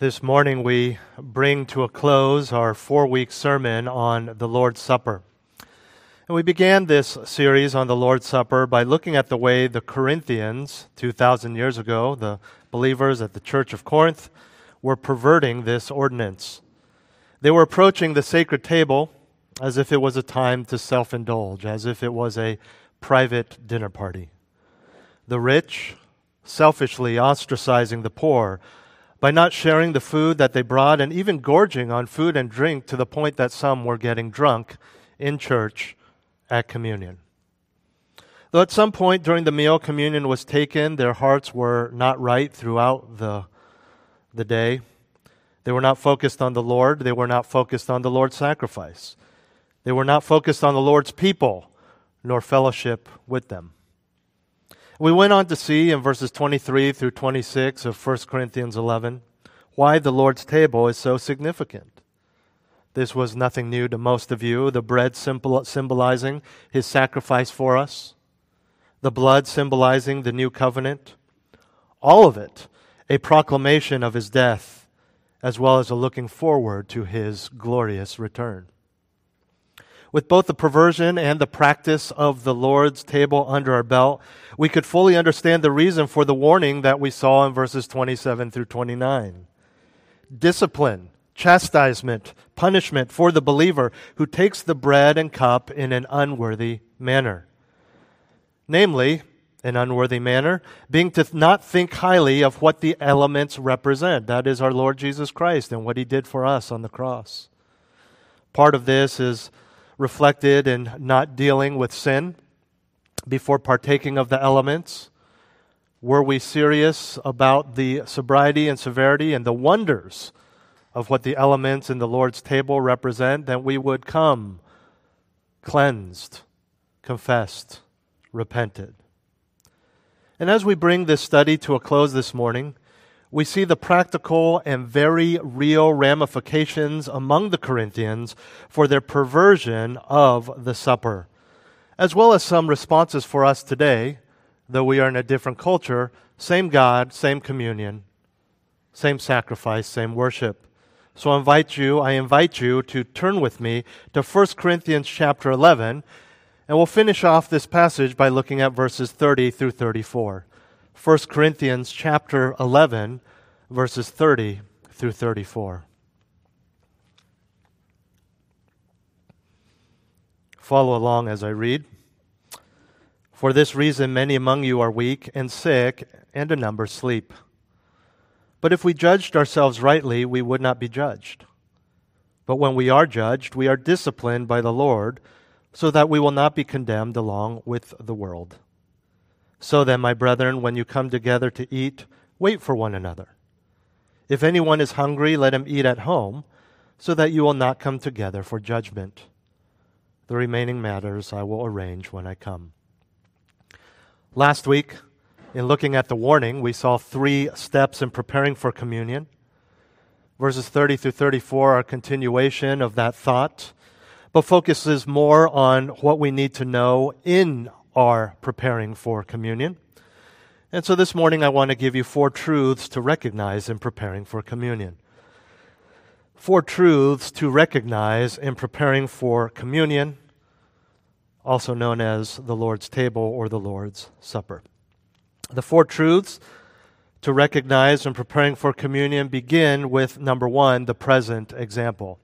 This morning, we bring to a close our four week sermon on the Lord's Supper. And we began this series on the Lord's Supper by looking at the way the Corinthians, 2,000 years ago, the believers at the Church of Corinth, were perverting this ordinance. They were approaching the sacred table as if it was a time to self indulge, as if it was a private dinner party. The rich, selfishly ostracizing the poor, by not sharing the food that they brought and even gorging on food and drink to the point that some were getting drunk in church at communion. Though at some point during the meal communion was taken, their hearts were not right throughout the, the day. They were not focused on the Lord. They were not focused on the Lord's sacrifice. They were not focused on the Lord's people, nor fellowship with them. We went on to see in verses 23 through 26 of 1 Corinthians 11 why the Lord's table is so significant. This was nothing new to most of you. The bread symbol, symbolizing his sacrifice for us, the blood symbolizing the new covenant, all of it a proclamation of his death, as well as a looking forward to his glorious return with both the perversion and the practice of the Lord's table under our belt, we could fully understand the reason for the warning that we saw in verses 27 through 29. Discipline, chastisement, punishment for the believer who takes the bread and cup in an unworthy manner. Namely, an unworthy manner, being to not think highly of what the elements represent. That is our Lord Jesus Christ and what he did for us on the cross. Part of this is reflected in not dealing with sin before partaking of the elements? Were we serious about the sobriety and severity and the wonders of what the elements in the Lord's table represent? Then we would come cleansed, confessed, repented. And as we bring this study to a close this morning, we see the practical and very real ramifications among the Corinthians for their perversion of the supper, as well as some responses for us today, though we are in a different culture, same God, same communion, same sacrifice, same worship. So I invite you, I invite you to turn with me to 1 Corinthians chapter 11, and we'll finish off this passage by looking at verses 30 through 34. 1 Corinthians chapter 11, verses 30 through 34. Follow along as I read. For this reason, many among you are weak and sick, and a number sleep. But if we judged ourselves rightly, we would not be judged. But when we are judged, we are disciplined by the Lord, so that we will not be condemned along with the world. So then, my brethren, when you come together to eat, wait for one another. If anyone is hungry, let him eat at home, so that you will not come together for judgment. The remaining matters I will arrange when I come. Last week, in looking at the warning, we saw three steps in preparing for communion. Verses 30 through 34 are a continuation of that thought, but focuses more on what we need to know in are preparing for communion. And so this morning I want to give you four truths to recognize in preparing for communion. Four truths to recognize in preparing for communion, also known as the Lord's table or the Lord's supper. The four truths to recognize in preparing for communion begin with number one, the present example.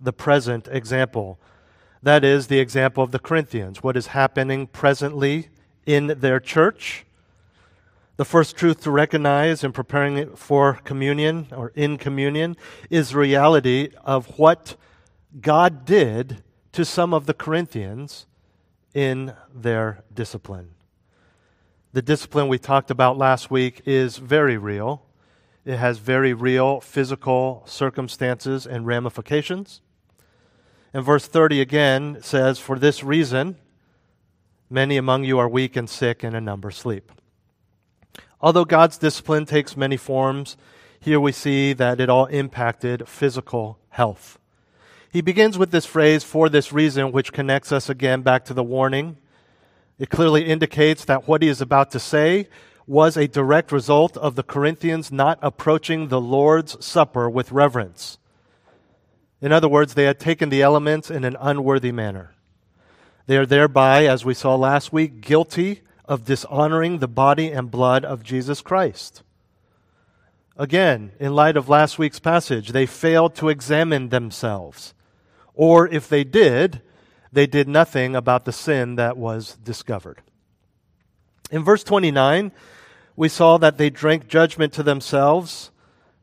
The present example. That is the example of the Corinthians, what is happening presently in their church. The first truth to recognize in preparing for communion or in communion is the reality of what God did to some of the Corinthians in their discipline. The discipline we talked about last week is very real. It has very real physical circumstances and ramifications. And verse 30 again says, For this reason, many among you are weak and sick, and a number sleep. Although God's discipline takes many forms, here we see that it all impacted physical health. He begins with this phrase, for this reason, which connects us again back to the warning. It clearly indicates that what he is about to say was a direct result of the Corinthians not approaching the Lord's Supper with reverence. In other words, they had taken the elements in an unworthy manner. They are thereby, as we saw last week, guilty of dishonoring the body and blood of Jesus Christ. Again, in light of last week's passage, they failed to examine themselves. Or if they did, they did nothing about the sin that was discovered. In verse 29, we saw that they drank judgment to themselves.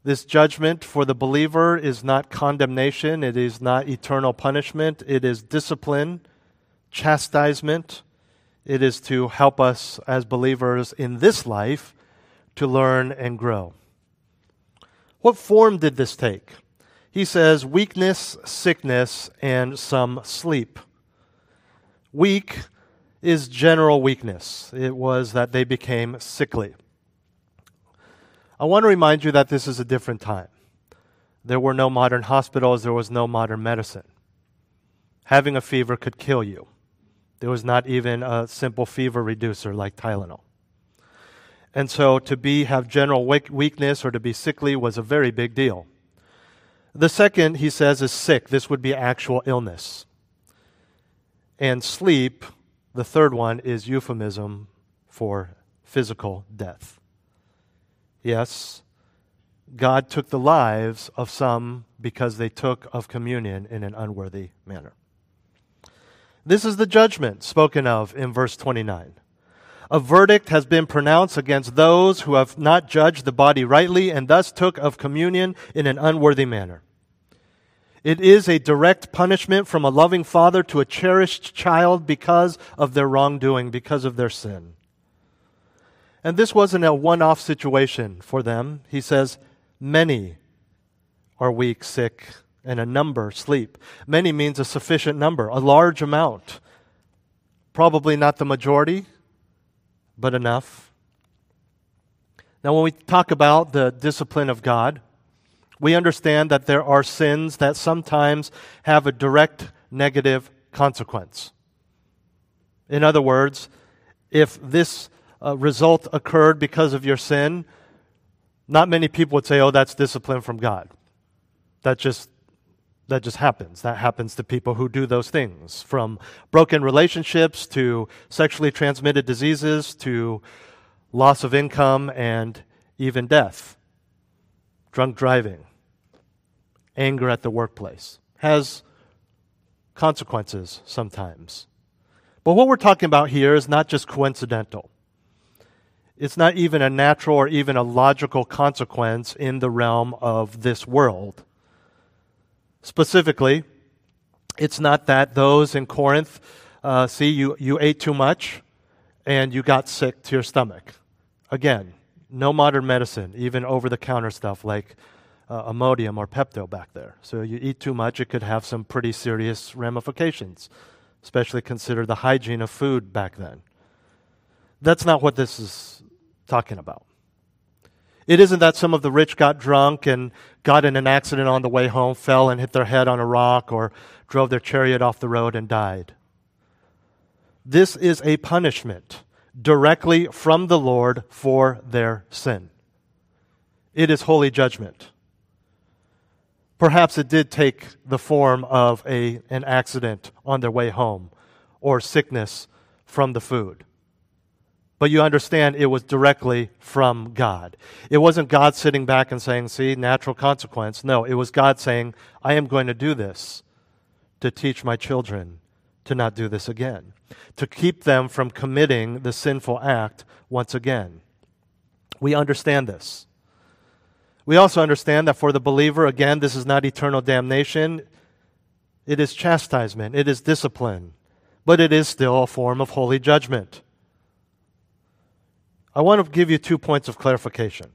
This judgment for the believer is not condemnation, it is not eternal punishment, it is discipline, chastisement. It is to help us as believers in this life to learn and grow. What form did this take? He says weakness, sickness, and some sleep. Weak is general weakness. It was that they became sickly. I want to remind you that this is a different time. There were no modern hospitals, there was no modern medicine. Having a fever could kill you. There was not even a simple fever reducer like Tylenol. And so to be have general weakness or to be sickly was a very big deal. The second, he says, is sick. This would be actual illness. And sleep, the third one, is euphemism for physical death. Yes, God took the lives of some because they took of communion in an unworthy manner. This is the judgment spoken of in verse 29. A verdict has been pronounced against those who have not judged the body rightly and thus took of communion in an unworthy manner. It is a direct punishment from a loving father to a cherished child because of their wrongdoing, because of their sin. And this wasn't a one off situation for them. He says, Many are weak, sick, and a number sleep. Many means a sufficient number, a large amount. Probably not the majority, but enough. Now, when we talk about the discipline of God, we understand that there are sins that sometimes have a direct negative consequence. In other words, if this uh, result occurred because of your sin, not many people would say, oh, that's discipline from God. That just that just happens. That happens to people who do those things, from broken relationships to sexually transmitted diseases to loss of income and even death. Drunk driving, anger at the workplace has consequences sometimes. But what we're talking about here is not just coincidental. It's not even a natural or even a logical consequence in the realm of this world. Specifically, it's not that those in Corinth, uh, see, you, you ate too much and you got sick to your stomach. Again, no modern medicine, even over the counter stuff like uh, Imodium or Pepto back there. So you eat too much, it could have some pretty serious ramifications, especially consider the hygiene of food back then. That's not what this is talking about. It isn't that some of the rich got drunk and got in an accident on the way home, fell and hit their head on a rock, or drove their chariot off the road and died. This is a punishment directly from the Lord for their sin. It is holy judgment. Perhaps it did take the form of a, an accident on their way home or sickness from the food. But you understand it was directly from God. It wasn't God sitting back and saying, see, natural consequence. No, it was God saying, I am going to do this to teach my children to not do this again, to keep them from committing the sinful act once again. We understand this. We also understand that for the believer, again, this is not eternal damnation. It is chastisement, it is discipline, but it is still a form of holy judgment. I want to give you two points of clarification.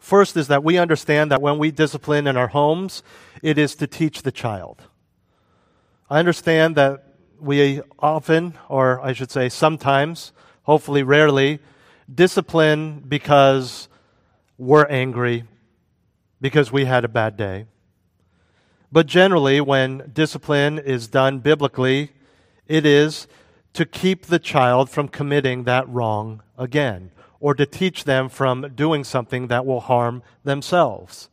First is that we understand that when we discipline in our homes, it is to teach the child. I understand that we often, or I should say sometimes, hopefully rarely, discipline because we're angry, because we had a bad day. But generally, when discipline is done biblically, it is to keep the child from committing that wrong again or to teach them from doing something that will harm themselves.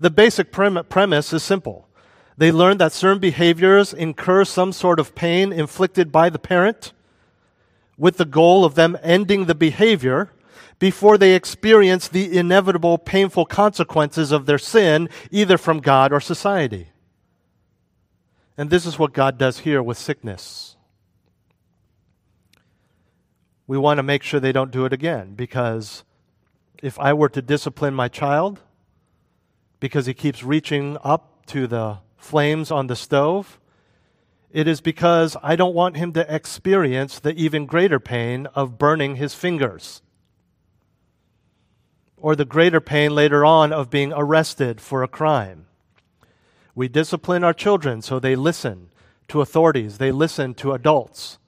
The basic prem- premise is simple. They learn that certain behaviors incur some sort of pain inflicted by the parent with the goal of them ending the behavior before they experience the inevitable painful consequences of their sin, either from God or society. And this is what God does here with sickness. We want to make sure they don't do it again because if I were to discipline my child because he keeps reaching up to the flames on the stove, it is because I don't want him to experience the even greater pain of burning his fingers. Or the greater pain later on of being arrested for a crime. We discipline our children so they listen to authorities, they listen to adults,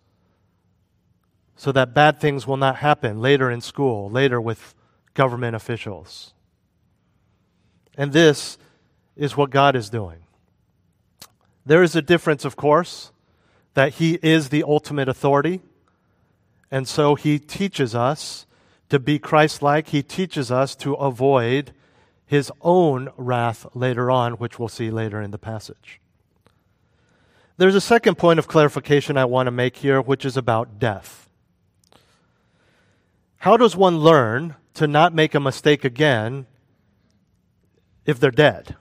so that bad things will not happen later in school, later with government officials. And this is what God is doing. There is a difference, of course, that He is the ultimate authority. And so He teaches us to be Christ like. He teaches us to avoid His own wrath later on, which we'll see later in the passage. There's a second point of clarification I want to make here, which is about death. How does one learn to not make a mistake again if they're dead?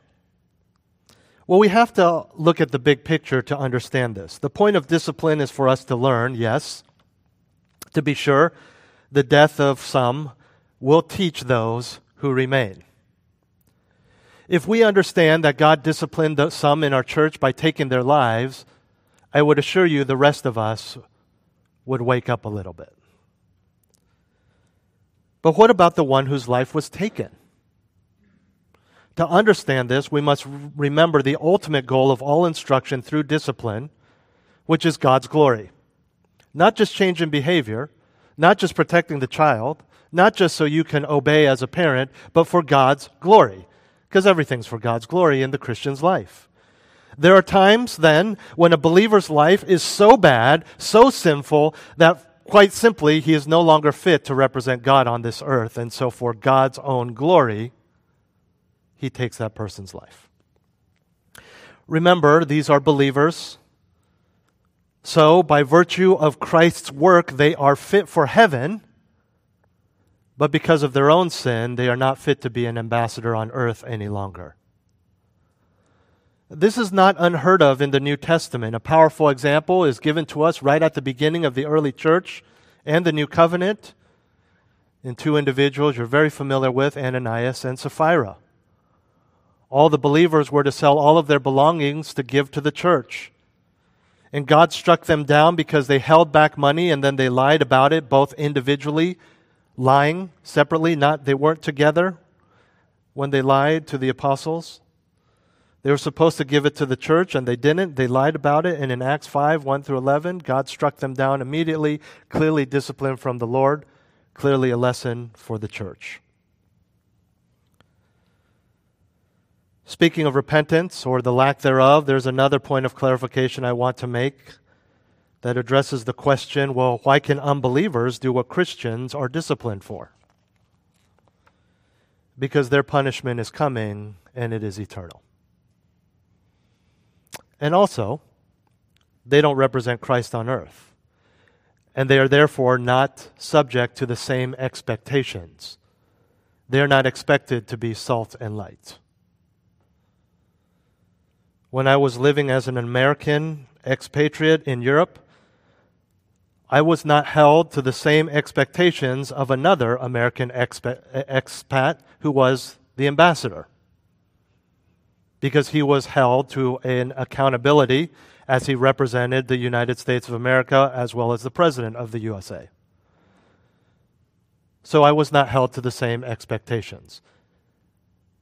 Well, we have to look at the big picture to understand this. The point of discipline is for us to learn, yes. To be sure, the death of some will teach those who remain. If we understand that God disciplined some in our church by taking their lives, I would assure you the rest of us would wake up a little bit. But what about the one whose life was taken? To understand this, we must remember the ultimate goal of all instruction through discipline, which is God's glory. Not just changing behavior, not just protecting the child, not just so you can obey as a parent, but for God's glory. Because everything's for God's glory in the Christian's life. There are times then when a believer's life is so bad, so sinful, that quite simply he is no longer fit to represent God on this earth. And so, for God's own glory, he takes that person's life. Remember, these are believers. So, by virtue of Christ's work, they are fit for heaven, but because of their own sin, they are not fit to be an ambassador on earth any longer. This is not unheard of in the New Testament. A powerful example is given to us right at the beginning of the early church and the New Covenant in two individuals you're very familiar with, Ananias and Sapphira. All the believers were to sell all of their belongings to give to the church. And God struck them down because they held back money and then they lied about it, both individually, lying separately, not they weren't together when they lied to the apostles. They were supposed to give it to the church and they didn't. They lied about it. And in Acts 5 1 through 11, God struck them down immediately, clearly discipline from the Lord, clearly a lesson for the church. Speaking of repentance or the lack thereof, there's another point of clarification I want to make that addresses the question well, why can unbelievers do what Christians are disciplined for? Because their punishment is coming and it is eternal. And also, they don't represent Christ on earth. And they are therefore not subject to the same expectations. They are not expected to be salt and light when I was living as an American expatriate in Europe, I was not held to the same expectations of another American expat who was the ambassador. Because he was held to an accountability as he represented the United States of America as well as the President of the USA. So I was not held to the same expectations.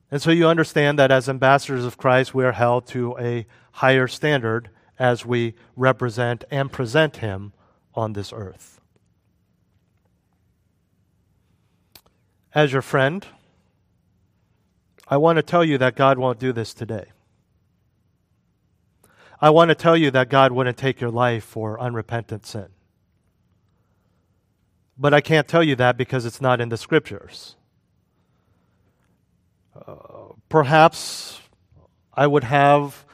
And so you understand that as ambassadors of Christ, we are held to a higher standard as we represent and present Him on this earth. As your friend, I want to tell you that God won't do this today. I want to tell you that God wouldn't take your life for unrepentant sin. But I can't tell you that because it's not in the scriptures. Uh, perhaps I would have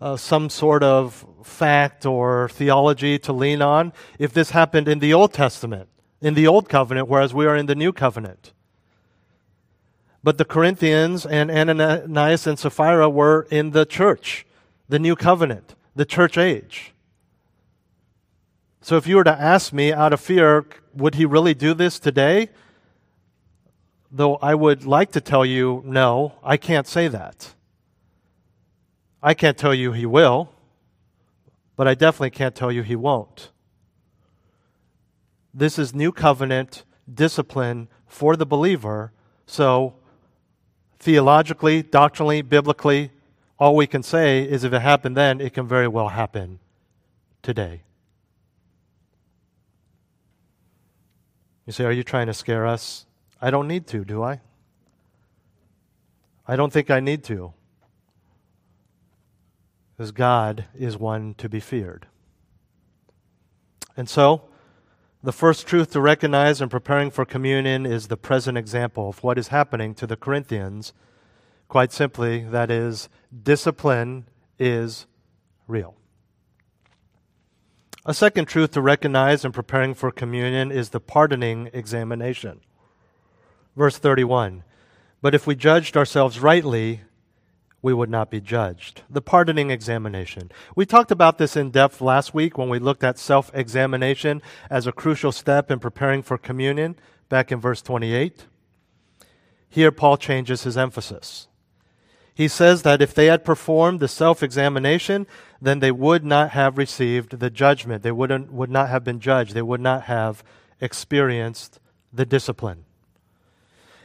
uh, some sort of fact or theology to lean on if this happened in the Old Testament, in the Old Covenant, whereas we are in the New Covenant. But the Corinthians and Ananias and Sapphira were in the church, the New Covenant, the church age. So if you were to ask me out of fear, would he really do this today? Though I would like to tell you, no, I can't say that. I can't tell you he will, but I definitely can't tell you he won't. This is new covenant discipline for the believer. So, theologically, doctrinally, biblically, all we can say is if it happened then, it can very well happen today. You say, Are you trying to scare us? I don't need to, do I? I don't think I need to. Because God is one to be feared. And so, the first truth to recognize in preparing for communion is the present example of what is happening to the Corinthians. Quite simply, that is, discipline is real. A second truth to recognize in preparing for communion is the pardoning examination. Verse 31 But if we judged ourselves rightly, we would not be judged. The pardoning examination. We talked about this in depth last week when we looked at self examination as a crucial step in preparing for communion, back in verse 28. Here, Paul changes his emphasis. He says that if they had performed the self examination, then they would not have received the judgment. They wouldn't, would not have been judged. They would not have experienced the discipline.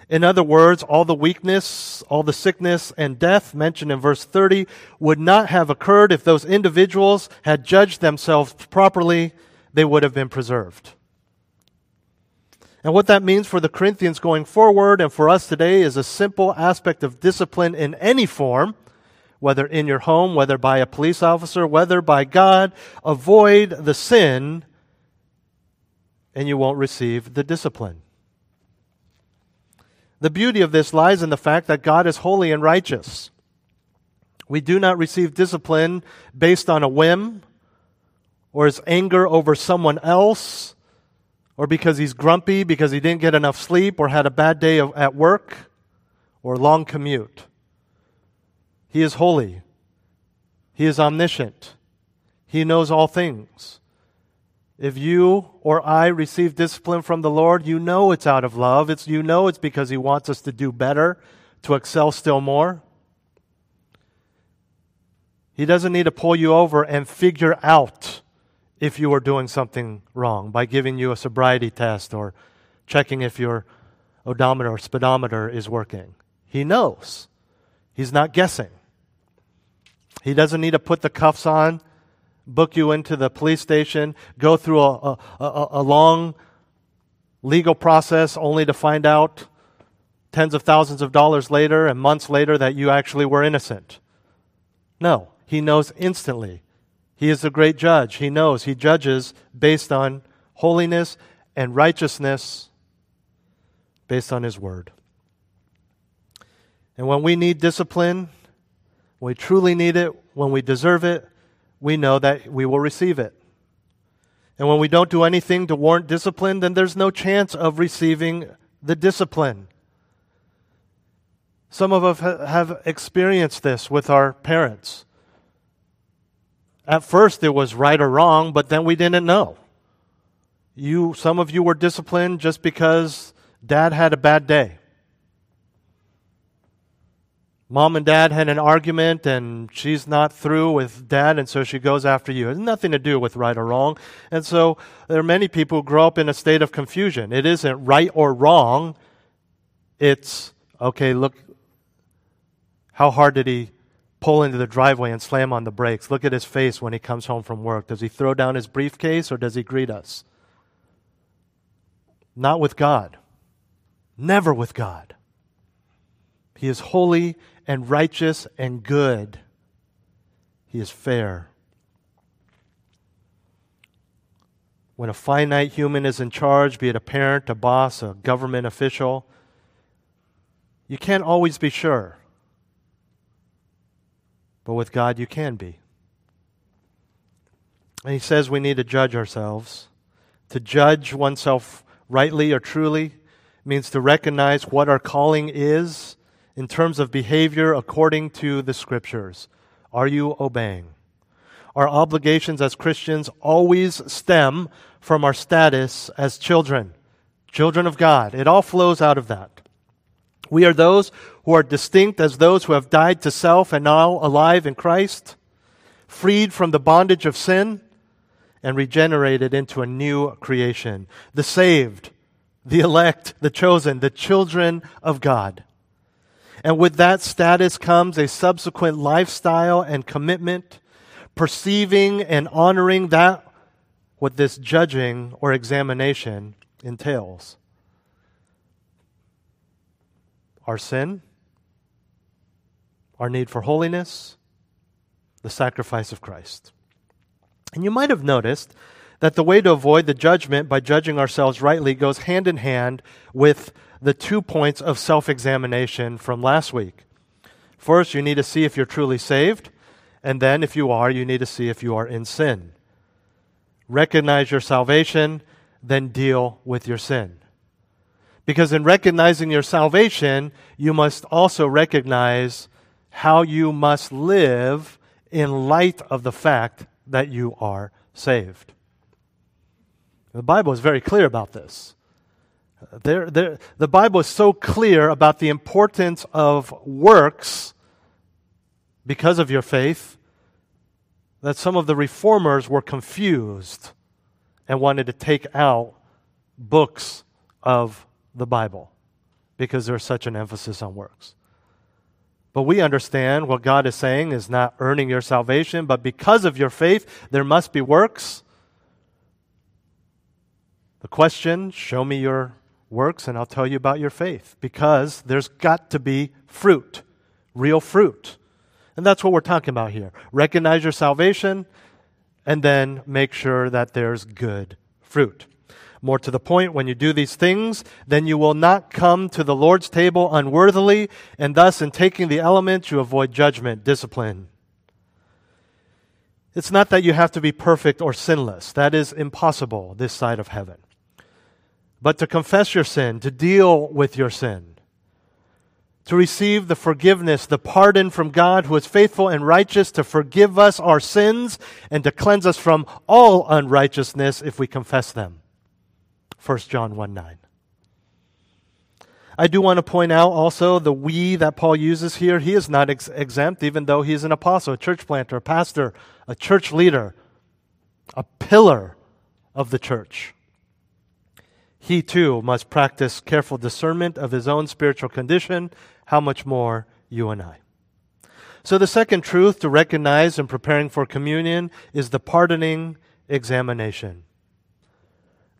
In other words, all the weakness, all the sickness and death mentioned in verse 30 would not have occurred if those individuals had judged themselves properly. They would have been preserved. And what that means for the Corinthians going forward and for us today is a simple aspect of discipline in any form, whether in your home, whether by a police officer, whether by God. Avoid the sin and you won't receive the discipline. The beauty of this lies in the fact that God is holy and righteous. We do not receive discipline based on a whim or his anger over someone else or because he's grumpy because he didn't get enough sleep or had a bad day at work or long commute. He is holy. He is omniscient. He knows all things. If you or I receive discipline from the Lord, you know it's out of love. It's, you know it's because He wants us to do better, to excel still more. He doesn't need to pull you over and figure out if you are doing something wrong by giving you a sobriety test or checking if your odometer or speedometer is working. He knows. He's not guessing. He doesn't need to put the cuffs on, book you into the police station, go through a, a, a, long legal process only to find out tens of thousands of dollars later and months later that you actually were innocent. No, he knows instantly he is a great judge. He knows. He judges based on holiness and righteousness based on His word. And when we need discipline, when we truly need it, when we deserve it, we know that we will receive it. And when we don't do anything to warrant discipline, then there's no chance of receiving the discipline. Some of us have experienced this with our parents. At first, it was right or wrong, but then we didn't know. You, some of you were disciplined just because dad had a bad day. Mom and dad had an argument, and she's not through with dad, and so she goes after you. It has nothing to do with right or wrong. And so there are many people who grow up in a state of confusion. It isn't right or wrong. It's, okay, look, how hard did he pull into the driveway and slam on the brakes. Look at his face when he comes home from work. Does he throw down his briefcase or does he greet us? Not with God. Never with God. He is holy and righteous and good. He is fair. when a finite human is in charge, be it a parent, a boss, a government official, you can't always be sure. But with God, you can be. And he says we need to judge ourselves. To judge oneself rightly or truly means to recognize what our calling is in terms of behavior according to the scriptures. Are you obeying? Our obligations as Christians always stem from our status as children, children of God. It all flows out of that. We are those who are distinct as those who have died to self and now alive in Christ, freed from the bondage of sin, and regenerated into a new creation. The saved, the elect, the chosen, the children of God. And with that status comes a subsequent lifestyle and commitment, perceiving and honoring that what this judging or examination entails. Our sin, our need for holiness, the sacrifice of Christ. And you might have noticed that the way to avoid the judgment by judging ourselves rightly goes hand in hand with the two points of self examination from last week. First, you need to see if you're truly saved, and then, if you are, you need to see if you are in sin. Recognize your salvation, then deal with your sin. Because in recognizing your salvation, you must also recognize how you must live in light of the fact that you are saved. The Bible is very clear about this. The Bible is so clear about the importance of works because of your faith that some of the reformers were confused and wanted to take out books of the Bible because there's such an emphasis on works. But we understand what God is saying is not earning your salvation, but because of your faith, there must be works. The question show me your works, and I'll tell you about your faith, because there's got to be fruit, real fruit. And that's what we're talking about here. Recognize your salvation, and then make sure that there's good fruit. More to the point, when you do these things, then you will not come to the Lord's table unworthily, and thus, in taking the elements, you avoid judgment, discipline. It's not that you have to be perfect or sinless. That is impossible this side of heaven. But to confess your sin, to deal with your sin, to receive the forgiveness, the pardon from God who is faithful and righteous to forgive us our sins and to cleanse us from all unrighteousness if we confess them. 1 John 1 9. I do want to point out also the we that Paul uses here. He is not ex- exempt, even though he is an apostle, a church planter, a pastor, a church leader, a pillar of the church. He too must practice careful discernment of his own spiritual condition. How much more you and I? So, the second truth to recognize in preparing for communion is the pardoning examination.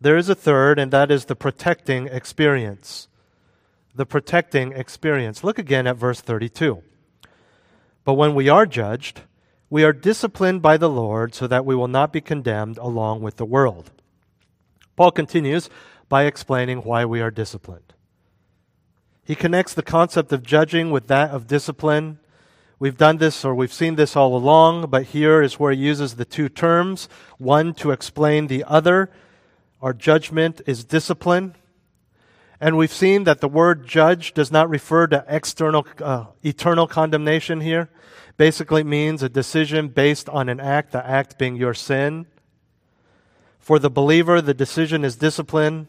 There is a third, and that is the protecting experience. The protecting experience. Look again at verse 32. But when we are judged, we are disciplined by the Lord so that we will not be condemned along with the world. Paul continues by explaining why we are disciplined. He connects the concept of judging with that of discipline. We've done this or we've seen this all along, but here is where he uses the two terms one to explain the other our judgment is discipline. And we've seen that the word judge does not refer to external, uh, eternal condemnation here. Basically means a decision based on an act, the act being your sin. For the believer, the decision is discipline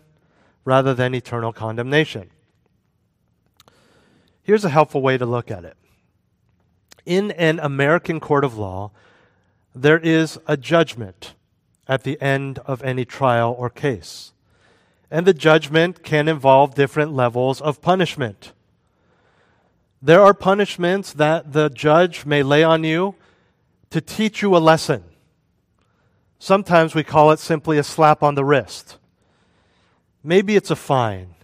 rather than eternal condemnation. Here's a helpful way to look at it. In an American court of law, there is a judgment at the end of any trial or case. And the judgment can involve different levels of punishment. There are punishments that the judge may lay on you to teach you a lesson. Sometimes we call it simply a slap on the wrist. Maybe it's a fine,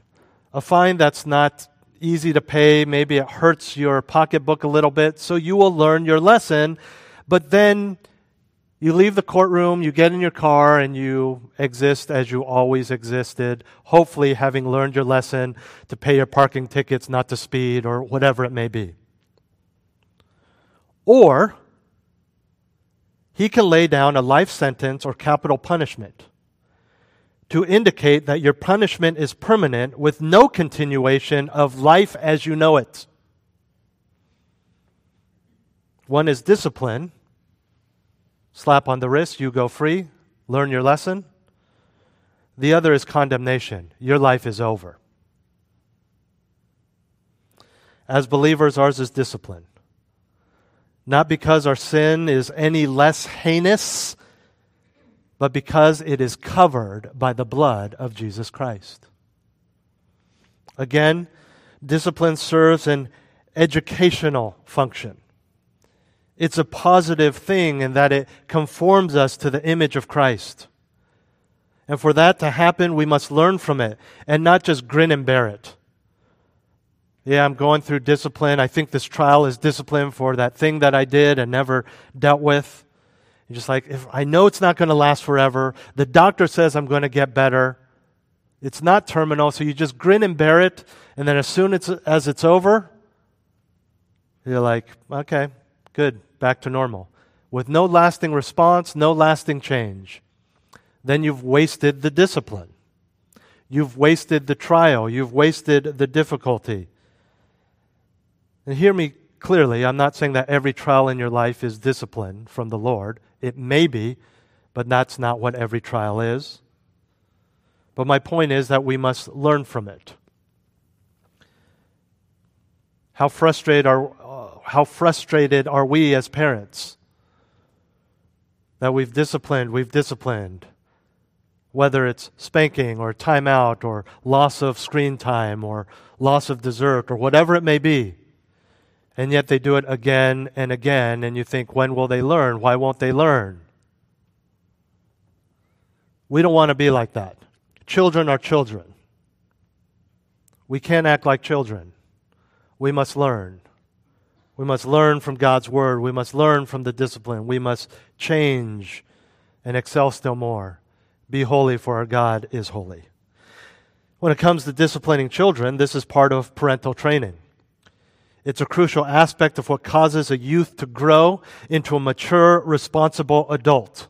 a fine that's not easy to pay. Maybe it hurts your pocketbook a little bit, so you will learn your lesson, but then You leave the courtroom, you get in your car, and you exist as you always existed, hopefully having learned your lesson to pay your parking tickets, not to speed, or whatever it may be. Or he can lay down a life sentence or capital punishment to indicate that your punishment is permanent with no continuation of life as you know it. One is discipline slap on the wrist, you go free, learn your lesson. The other is condemnation. Your life is over. As believers, ours is discipline. Not because our sin is any less heinous, but because it is covered by the blood of Jesus Christ. Again, discipline serves an educational function. It's a positive thing in that it conforms us to the image of Christ. And for that to happen, we must learn from it and not just grin and bear it. Yeah, I'm going through discipline. I think this trial is discipline for that thing that I did and never dealt with. You're just like, if I know it's not going to last forever, the doctor says I'm going to get better. It's not terminal, so you just grin and bear it, and then as soon as, as it's over, you're like, okay, good back to normal, with no lasting response, no lasting change, then you've wasted the discipline. You've wasted the trial. You've wasted the difficulty. And hear me clearly. I'm not saying that every trial in your life is discipline from the Lord. It may be, but that's not what every trial is. But my point is that we must learn from it. How frustrated are, uh, how frustrated are we as parents that we've disciplined, we've disciplined, whether it's spanking or timeout or loss of screen time or loss of dessert or whatever it may be. And yet they do it again and again, and you think, when will they learn? Why won't they learn? We don't want to be like that. Children are children. We can't act like children. We must learn. We must learn from God's word. We must learn from the discipline. We must change and excel still more. Be holy, for our God is holy. When it comes to disciplining children, this is part of parental training. It's a crucial aspect of what causes a youth to grow into a mature, responsible adult.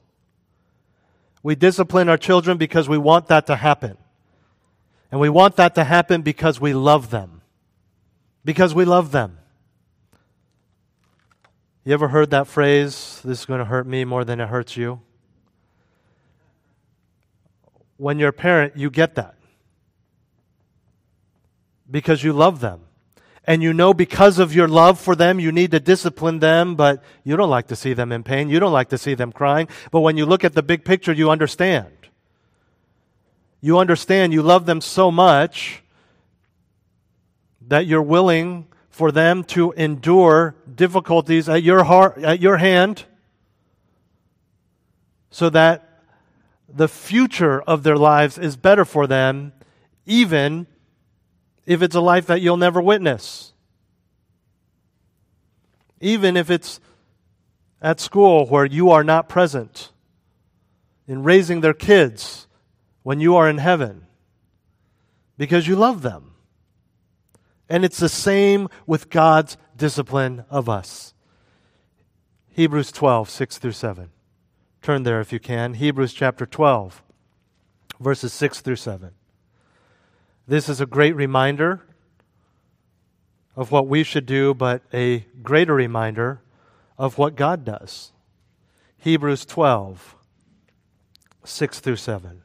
We discipline our children because we want that to happen. And we want that to happen because we love them. Because we love them. You ever heard that phrase, this is going to hurt me more than it hurts you? When you're a parent, you get that. Because you love them. And you know because of your love for them, you need to discipline them, but you don't like to see them in pain. You don't like to see them crying. But when you look at the big picture, you understand. You understand you love them so much that you're willing for them to endure difficulties at your heart, at your hand, so that the future of their lives is better for them, even if it's a life that you'll never witness. Even if it's at school where you are not present, in raising their kids when you are in heaven, because you love them. And it's the same with God's discipline of us. Hebrews 12, 6 through 7. Turn there if you can. Hebrews chapter 12, verses 6 through 7. This is a great reminder of what we should do, but a greater reminder of what God does. Hebrews 12, 6 through 7.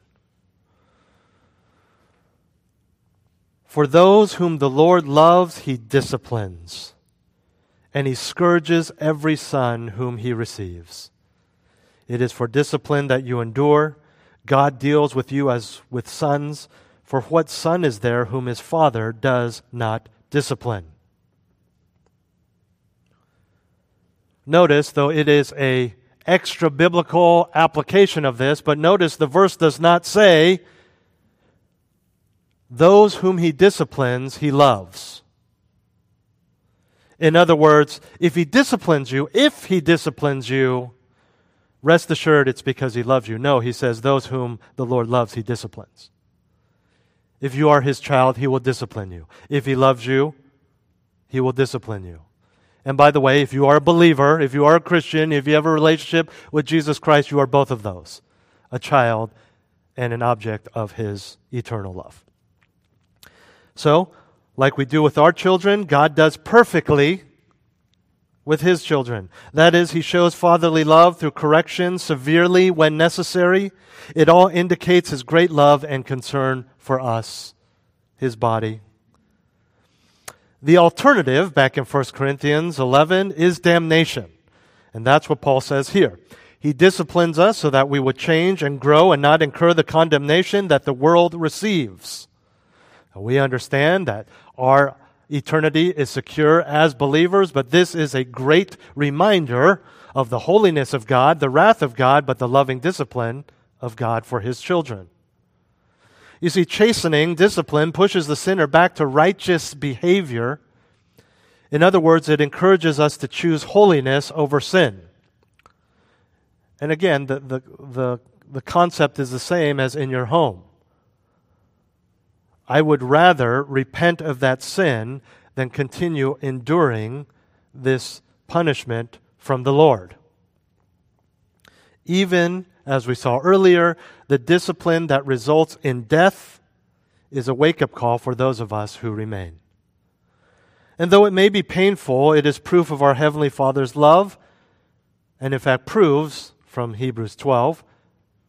For those whom the Lord loves, he disciplines, and he scourges every son whom he receives. It is for discipline that you endure. God deals with you as with sons. For what son is there whom his father does not discipline? Notice, though it is a extra biblical application of this, but notice the verse does not say those whom he disciplines, he loves. In other words, if he disciplines you, if he disciplines you, rest assured it's because he loves you. No, he says, those whom the Lord loves, he disciplines. If you are his child, he will discipline you. If he loves you, he will discipline you. And by the way, if you are a believer, if you are a Christian, if you have a relationship with Jesus Christ, you are both of those a child and an object of his eternal love. So, like we do with our children, God does perfectly with his children. That is, he shows fatherly love through correction severely when necessary. It all indicates his great love and concern for us, his body. The alternative, back in 1 Corinthians 11, is damnation. And that's what Paul says here. He disciplines us so that we would change and grow and not incur the condemnation that the world receives. We understand that our eternity is secure as believers, but this is a great reminder of the holiness of God, the wrath of God, but the loving discipline of God for his children. You see, chastening, discipline, pushes the sinner back to righteous behavior. In other words, it encourages us to choose holiness over sin. And again, the, the, the, the concept is the same as in your home. I would rather repent of that sin than continue enduring this punishment from the Lord. Even as we saw earlier, the discipline that results in death is a wake up call for those of us who remain. And though it may be painful, it is proof of our Heavenly Father's love, and in fact proves from Hebrews 12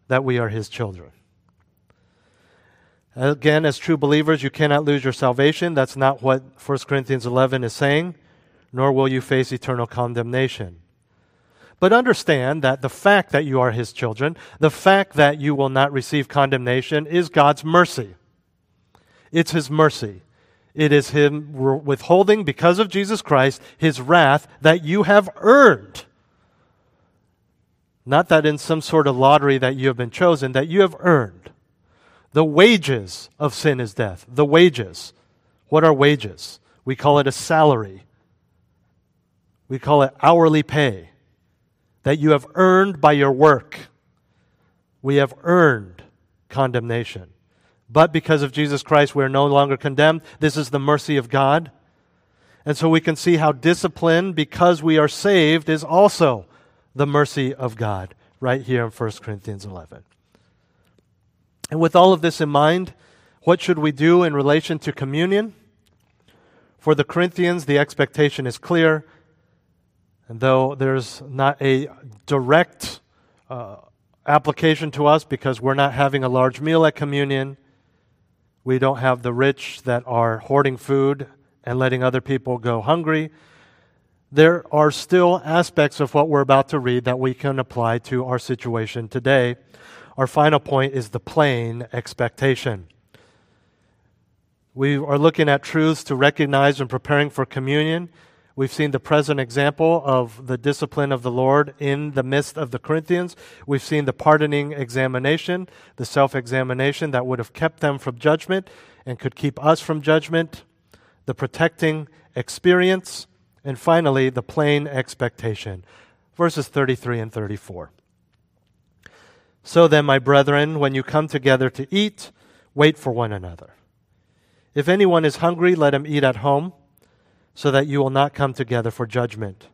that we are His children. Again, as true believers, you cannot lose your salvation. That's not what 1 Corinthians 11 is saying, nor will you face eternal condemnation. But understand that the fact that you are his children, the fact that you will not receive condemnation, is God's mercy. It's his mercy. It is him withholding, because of Jesus Christ, his wrath that you have earned. Not that in some sort of lottery that you have been chosen, that you have earned. The wages of sin is death. The wages. What are wages? We call it a salary. We call it hourly pay that you have earned by your work. We have earned condemnation. But because of Jesus Christ, we are no longer condemned. This is the mercy of God. And so we can see how discipline, because we are saved, is also the mercy of God, right here in 1 Corinthians 11. And with all of this in mind, what should we do in relation to communion? For the Corinthians, the expectation is clear. And though there's not a direct uh, application to us because we're not having a large meal at communion, we don't have the rich that are hoarding food and letting other people go hungry. There are still aspects of what we're about to read that we can apply to our situation today. Our final point is the plain expectation. We are looking at truths to recognize when preparing for communion. We've seen the present example of the discipline of the Lord in the midst of the Corinthians. We've seen the pardoning examination, the self examination that would have kept them from judgment and could keep us from judgment, the protecting experience, and finally, the plain expectation. Verses 33 and 34. So then, my brethren, when you come together to eat, wait for one another. If anyone is hungry, let him eat at home, so that you will not come together for judgment.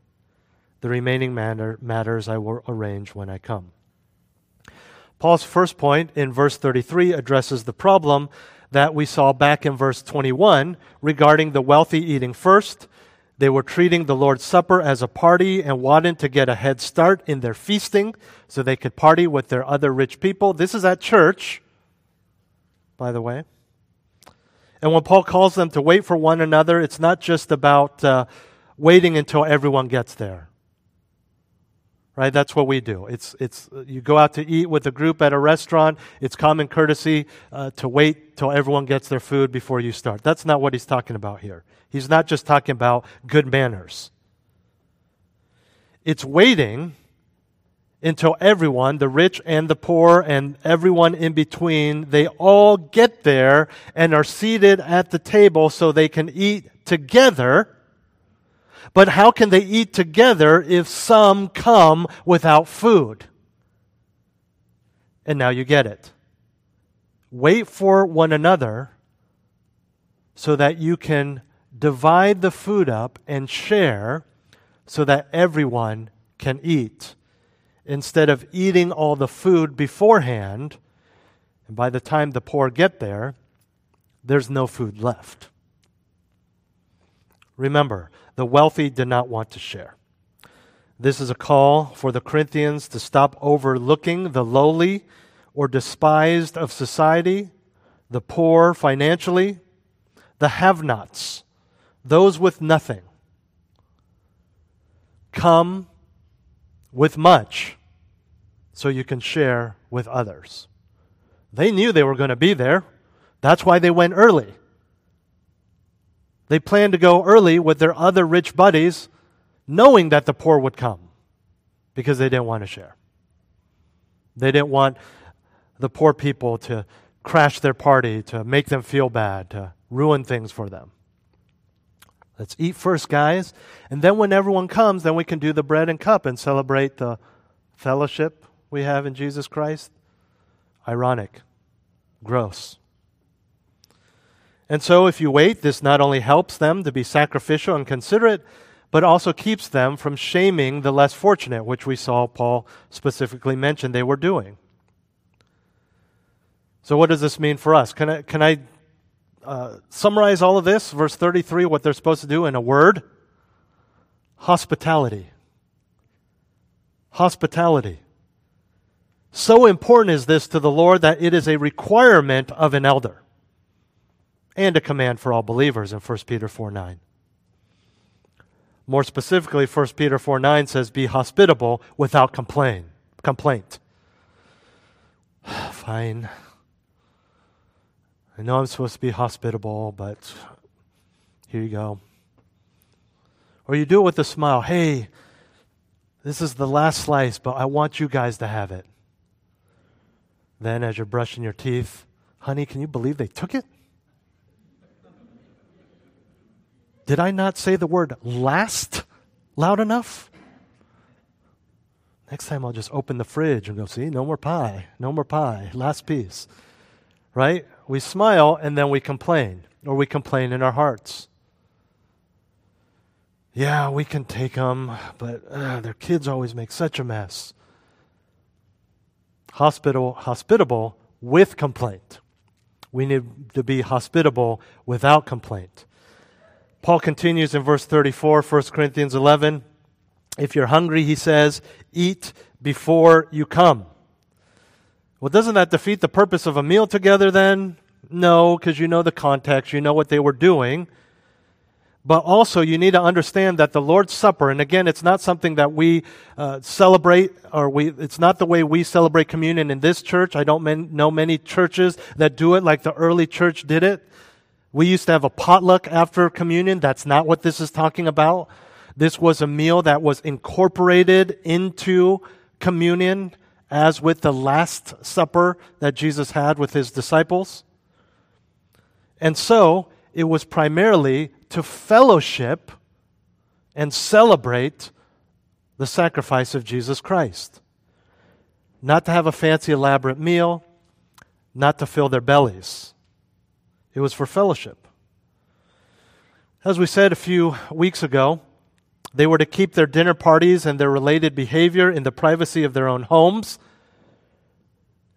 The remaining matter, matters I will arrange when I come. Paul's first point in verse 33 addresses the problem that we saw back in verse 21 regarding the wealthy eating first they were treating the Lord's Supper as a party and wanted to get a head start in their feasting so they could party with their other rich people. This is at church, by the way. And when Paul calls them to wait for one another, it's not just about uh, waiting until everyone gets there right? That's what we do. It's, it's, you go out to eat with a group at a restaurant. It's common courtesy uh, to wait till everyone gets their food before you start. That's not what he's talking about here. He's not just talking about good manners. It's waiting until everyone, the rich and the poor and everyone in between, they all get there and are seated at the table so they can eat together but how can they eat together if some come without food? and now you get it. Wait for one another so that you can divide the food up and share so that everyone can eat. Instead of eating all the food beforehand, and by the time the poor get there, there's no food left. Remember, the wealthy did not want to share. This is a call for the Corinthians to stop overlooking the lowly or despised of society, the poor financially, the have nots, those with nothing. Come with much so you can share with others. They knew they were going to be there. That's why they went early. They planned to go early with their other rich buddies knowing that the poor would come because they didn't want to share. They didn't want the poor people to crash their party, to make them feel bad, to ruin things for them. Let's eat first, guys. And then when everyone comes, then we can do the bread and cup and celebrate the fellowship we have in Jesus Christ. Ironic. Gross. And so, if you wait, this not only helps them to be sacrificial and considerate, but also keeps them from shaming the less fortunate, which we saw Paul specifically mention they were doing. So, what does this mean for us? Can I, can I uh, summarize all of this, verse 33, what they're supposed to do in a word? Hospitality. Hospitality. So important is this to the Lord that it is a requirement of an elder and a command for all believers in 1 Peter 4 9. More specifically, 1 Peter 4 9 says, Be hospitable without complain, complaint. Fine. I know I'm supposed to be hospitable, but here you go. Or you do it with a smile. Hey, this is the last slice, but I want you guys to have it. Then, as you're brushing your teeth, honey, can you believe they took it? Did I not say the word last loud enough? Next time I'll just open the fridge and go, see, no more pie, no more pie, last piece. Right? We smile and then we complain, or we complain in our hearts. Yeah, we can take them, but uh, their kids always make such a mess. Hospital, hospitable with complaint. We need to be hospitable without complaint. Paul continues in verse 34, 1 Corinthians 11. If you're hungry, he says, eat before you come. Well, doesn't that defeat the purpose of a meal together then? No, because you know the context, you know what they were doing. But also, you need to understand that the Lord's Supper, and again, it's not something that we uh, celebrate, or we, it's not the way we celebrate communion in this church. I don't men, know many churches that do it like the early church did it. We used to have a potluck after communion. That's not what this is talking about. This was a meal that was incorporated into communion, as with the Last Supper that Jesus had with his disciples. And so, it was primarily to fellowship and celebrate the sacrifice of Jesus Christ. Not to have a fancy, elaborate meal, not to fill their bellies. It was for fellowship. As we said a few weeks ago, they were to keep their dinner parties and their related behavior in the privacy of their own homes.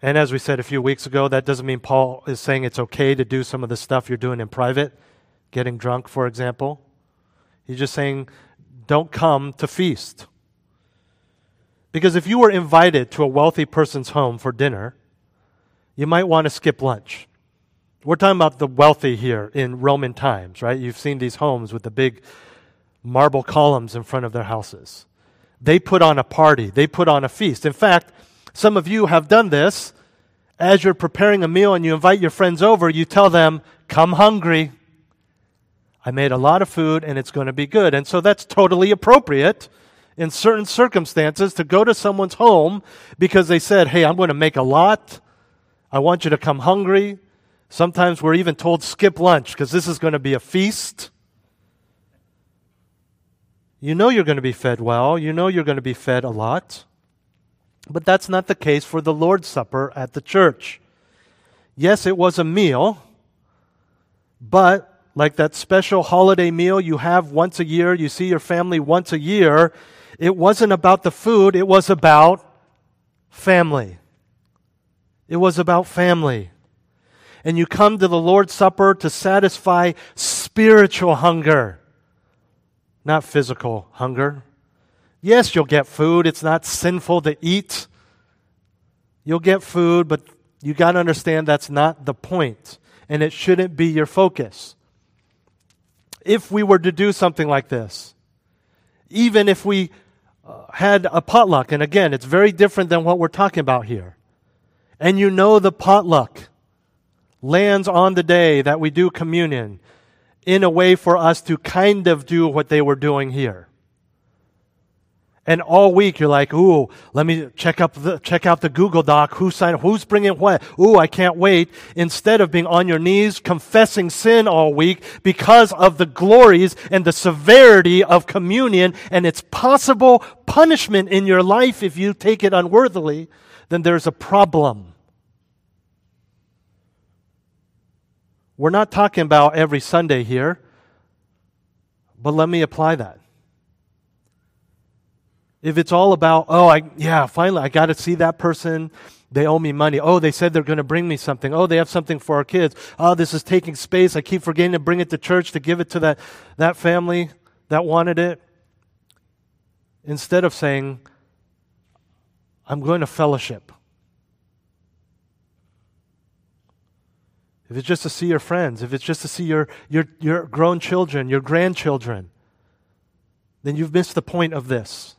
And as we said a few weeks ago, that doesn't mean Paul is saying it's okay to do some of the stuff you're doing in private, getting drunk, for example. He's just saying, don't come to feast. Because if you were invited to a wealthy person's home for dinner, you might want to skip lunch. We're talking about the wealthy here in Roman times, right? You've seen these homes with the big marble columns in front of their houses. They put on a party, they put on a feast. In fact, some of you have done this. As you're preparing a meal and you invite your friends over, you tell them, Come hungry. I made a lot of food and it's going to be good. And so that's totally appropriate in certain circumstances to go to someone's home because they said, Hey, I'm going to make a lot. I want you to come hungry. Sometimes we're even told skip lunch because this is going to be a feast. You know you're going to be fed well. You know you're going to be fed a lot. But that's not the case for the Lord's Supper at the church. Yes, it was a meal, but like that special holiday meal you have once a year, you see your family once a year, it wasn't about the food, it was about family. It was about family. And you come to the Lord's Supper to satisfy spiritual hunger, not physical hunger. Yes, you'll get food. It's not sinful to eat. You'll get food, but you got to understand that's not the point, and it shouldn't be your focus. If we were to do something like this, even if we uh, had a potluck, and again, it's very different than what we're talking about here, and you know the potluck lands on the day that we do communion in a way for us to kind of do what they were doing here. And all week you're like, ooh, let me check up the, check out the Google Doc. Who signed? Who's bringing what? Ooh, I can't wait. Instead of being on your knees confessing sin all week because of the glories and the severity of communion and its possible punishment in your life if you take it unworthily, then there's a problem. We're not talking about every Sunday here, but let me apply that. If it's all about, oh, I, yeah, finally, I got to see that person. They owe me money. Oh, they said they're going to bring me something. Oh, they have something for our kids. Oh, this is taking space. I keep forgetting to bring it to church to give it to that, that family that wanted it. Instead of saying, I'm going to fellowship. If it's just to see your friends, if it's just to see your, your, your grown children, your grandchildren, then you've missed the point of this.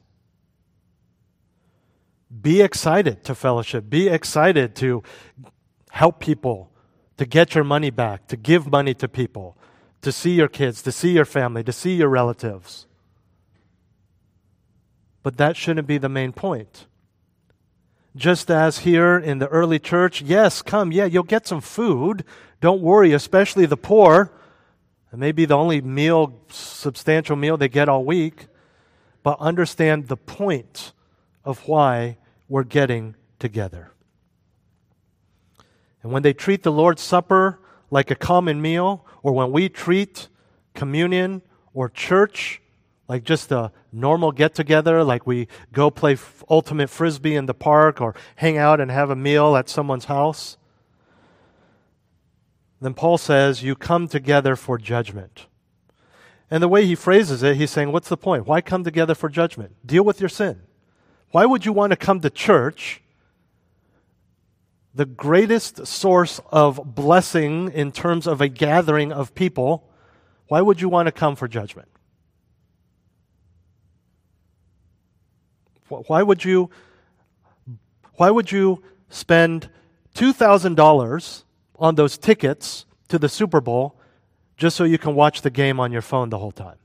Be excited to fellowship. Be excited to help people, to get your money back, to give money to people, to see your kids, to see your family, to see your relatives. But that shouldn't be the main point. Just as here in the early church, yes, come, yeah, you'll get some food. Don't worry, especially the poor. It may be the only meal, substantial meal they get all week. But understand the point of why we're getting together. And when they treat the Lord's Supper like a common meal, or when we treat communion or church like just a normal get together, like we go play f- ultimate frisbee in the park or hang out and have a meal at someone's house, then Paul says, You come together for judgment. And the way he phrases it, he's saying, What's the point? Why come together for judgment? Deal with your sin. Why would you want to come to church? The greatest source of blessing in terms of a gathering of people, why would you want to come for judgment? Why would you why would you spend $2,000 on those tickets to the Super Bowl just so you can watch the game on your phone the whole time?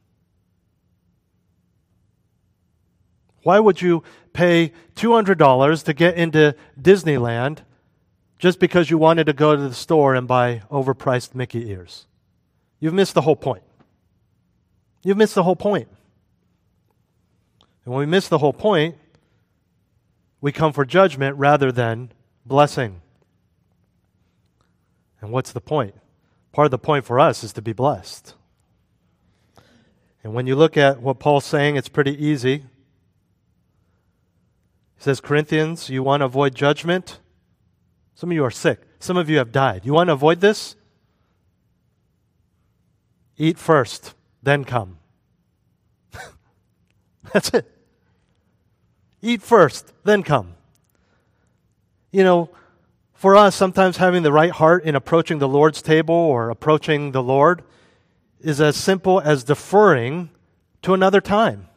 Why would you pay $200 to get into Disneyland just because you wanted to go to the store and buy overpriced Mickey ears? You've missed the whole point. You've missed the whole point. And when we miss the whole point, we come for judgment rather than blessing. And what's the point? Part of the point for us is to be blessed. And when you look at what Paul's saying, it's pretty easy. He says, Corinthians, you want to avoid judgment? Some of you are sick. Some of you have died. You want to avoid this? Eat first, then come. That's it. Eat first, then come. You know, for us, sometimes having the right heart in approaching the Lord's table or approaching the Lord is as simple as deferring to another time.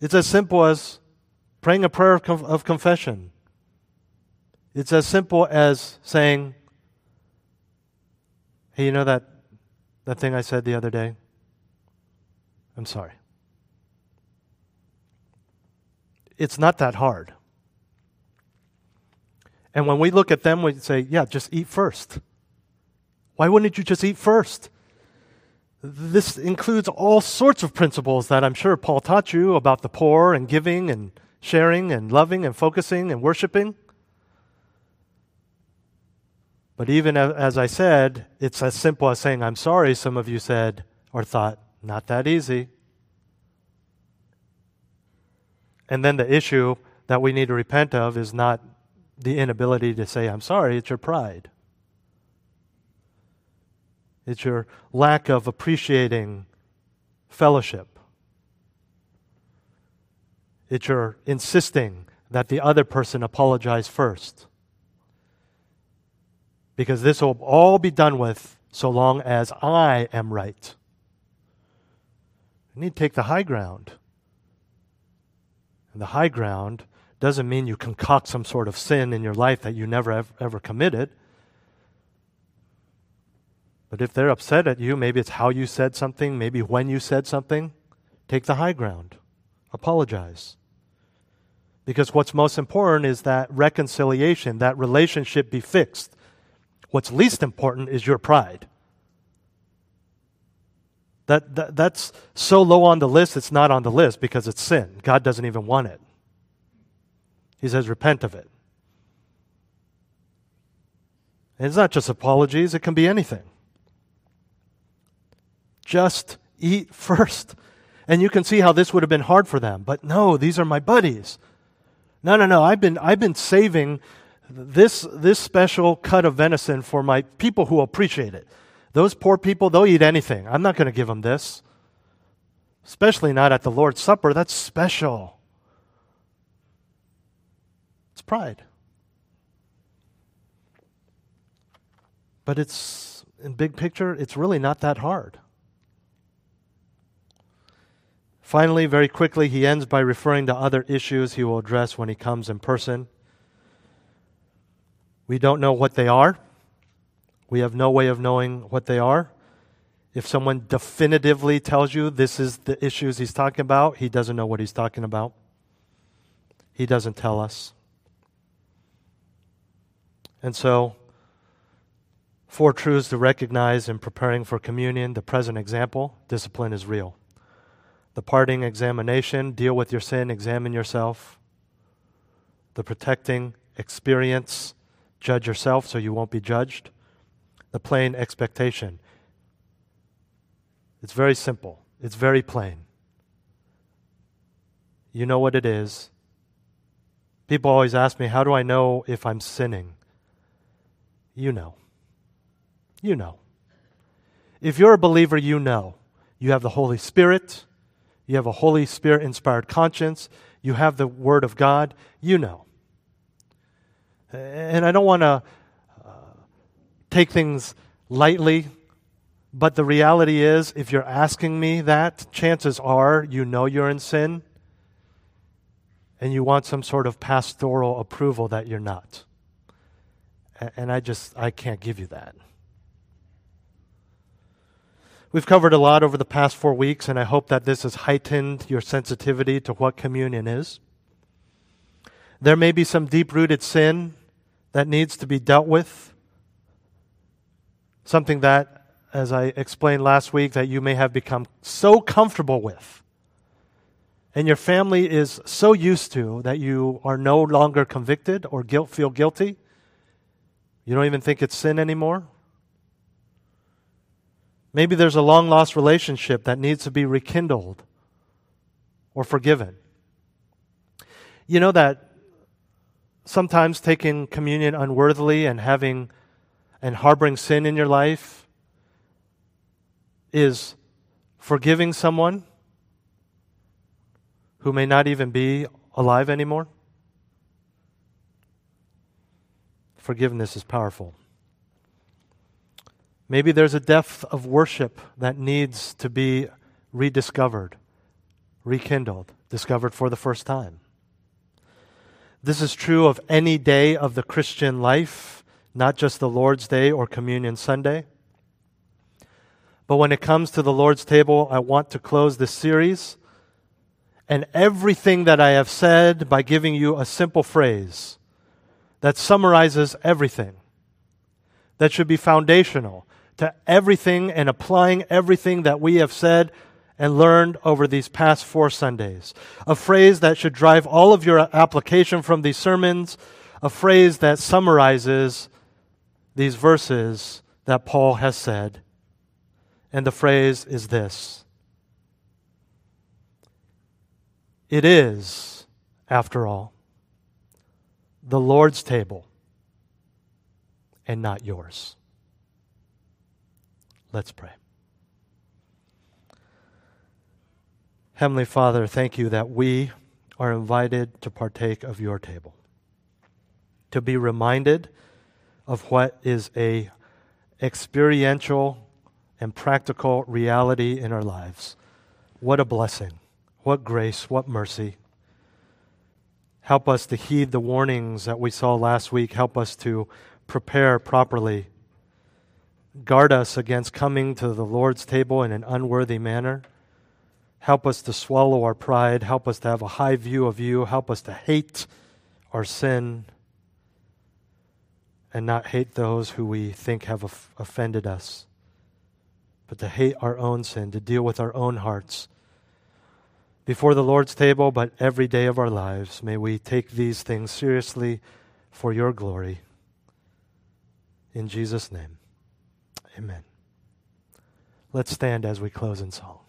It's as simple as praying a prayer of, conf- of confession. It's as simple as saying, Hey, you know that, that thing I said the other day? I'm sorry. It's not that hard. And when we look at them, we say, Yeah, just eat first. Why wouldn't you just eat first? This includes all sorts of principles that I'm sure Paul taught you about the poor and giving and sharing and loving and focusing and worshiping. But even as I said, it's as simple as saying, I'm sorry, some of you said or thought, not that easy. And then the issue that we need to repent of is not the inability to say, I'm sorry, it's your pride. It's your lack of appreciating fellowship. It's your insisting that the other person apologize first. Because this will all be done with so long as I am right. You need to take the high ground. And the high ground doesn't mean you concoct some sort of sin in your life that you never ever, ever committed. But if they're upset at you, maybe it's how you said something, maybe when you said something, take the high ground. Apologize. Because what's most important is that reconciliation, that relationship be fixed. What's least important is your pride. That, that, that's so low on the list, it's not on the list because it's sin. God doesn't even want it. He says, repent of it. And it's not just apologies, it can be anything. Just eat first. And you can see how this would have been hard for them. But no, these are my buddies. No, no, no. I've been, I've been saving this, this special cut of venison for my people who appreciate it. Those poor people, they'll eat anything. I'm not going to give them this. Especially not at the Lord's Supper. That's special. It's pride. But it's, in big picture, it's really not that hard. Finally, very quickly, he ends by referring to other issues he will address when he comes in person. We don't know what they are. We have no way of knowing what they are. If someone definitively tells you this is the issues he's talking about, he doesn't know what he's talking about. He doesn't tell us. And so, four truths to recognize in preparing for communion. The present example discipline is real. The parting examination deal with your sin, examine yourself. The protecting experience judge yourself so you won't be judged the plain expectation. It's very simple, it's very plain. You know what it is. People always ask me, How do I know if I'm sinning? You know. You know. If you're a believer, you know. You have the Holy Spirit, you have a Holy Spirit inspired conscience, you have the Word of God, you know. And I don't want to take things lightly. But the reality is, if you're asking me that, chances are you know you're in sin and you want some sort of pastoral approval that you're not. And I just, I can't give you that. We've covered a lot over the past four weeks, and I hope that this has heightened your sensitivity to what communion is. There may be some deep rooted sin that needs to be dealt with. Something that, as I explained last week, that you may have become so comfortable with. And your family is so used to that you are no longer convicted or guilt, feel guilty. You don't even think it's sin anymore. Maybe there's a long lost relationship that needs to be rekindled or forgiven. You know that sometimes taking communion unworthily and having and harboring sin in your life is forgiving someone who may not even be alive anymore? Forgiveness is powerful. Maybe there's a depth of worship that needs to be rediscovered, rekindled, discovered for the first time. This is true of any day of the Christian life not just the Lord's Day or Communion Sunday. But when it comes to the Lord's table, I want to close this series and everything that I have said by giving you a simple phrase that summarizes everything that should be foundational to everything and applying everything that we have said and learned over these past four Sundays. A phrase that should drive all of your application from these sermons, a phrase that summarizes these verses that Paul has said. And the phrase is this It is, after all, the Lord's table and not yours. Let's pray. Heavenly Father, thank you that we are invited to partake of your table, to be reminded of what is a experiential and practical reality in our lives. What a blessing. What grace, what mercy. Help us to heed the warnings that we saw last week. Help us to prepare properly. Guard us against coming to the Lord's table in an unworthy manner. Help us to swallow our pride. Help us to have a high view of you. Help us to hate our sin and not hate those who we think have offended us, but to hate our own sin, to deal with our own hearts. Before the Lord's table, but every day of our lives, may we take these things seriously for your glory. In Jesus' name, amen. Let's stand as we close in song.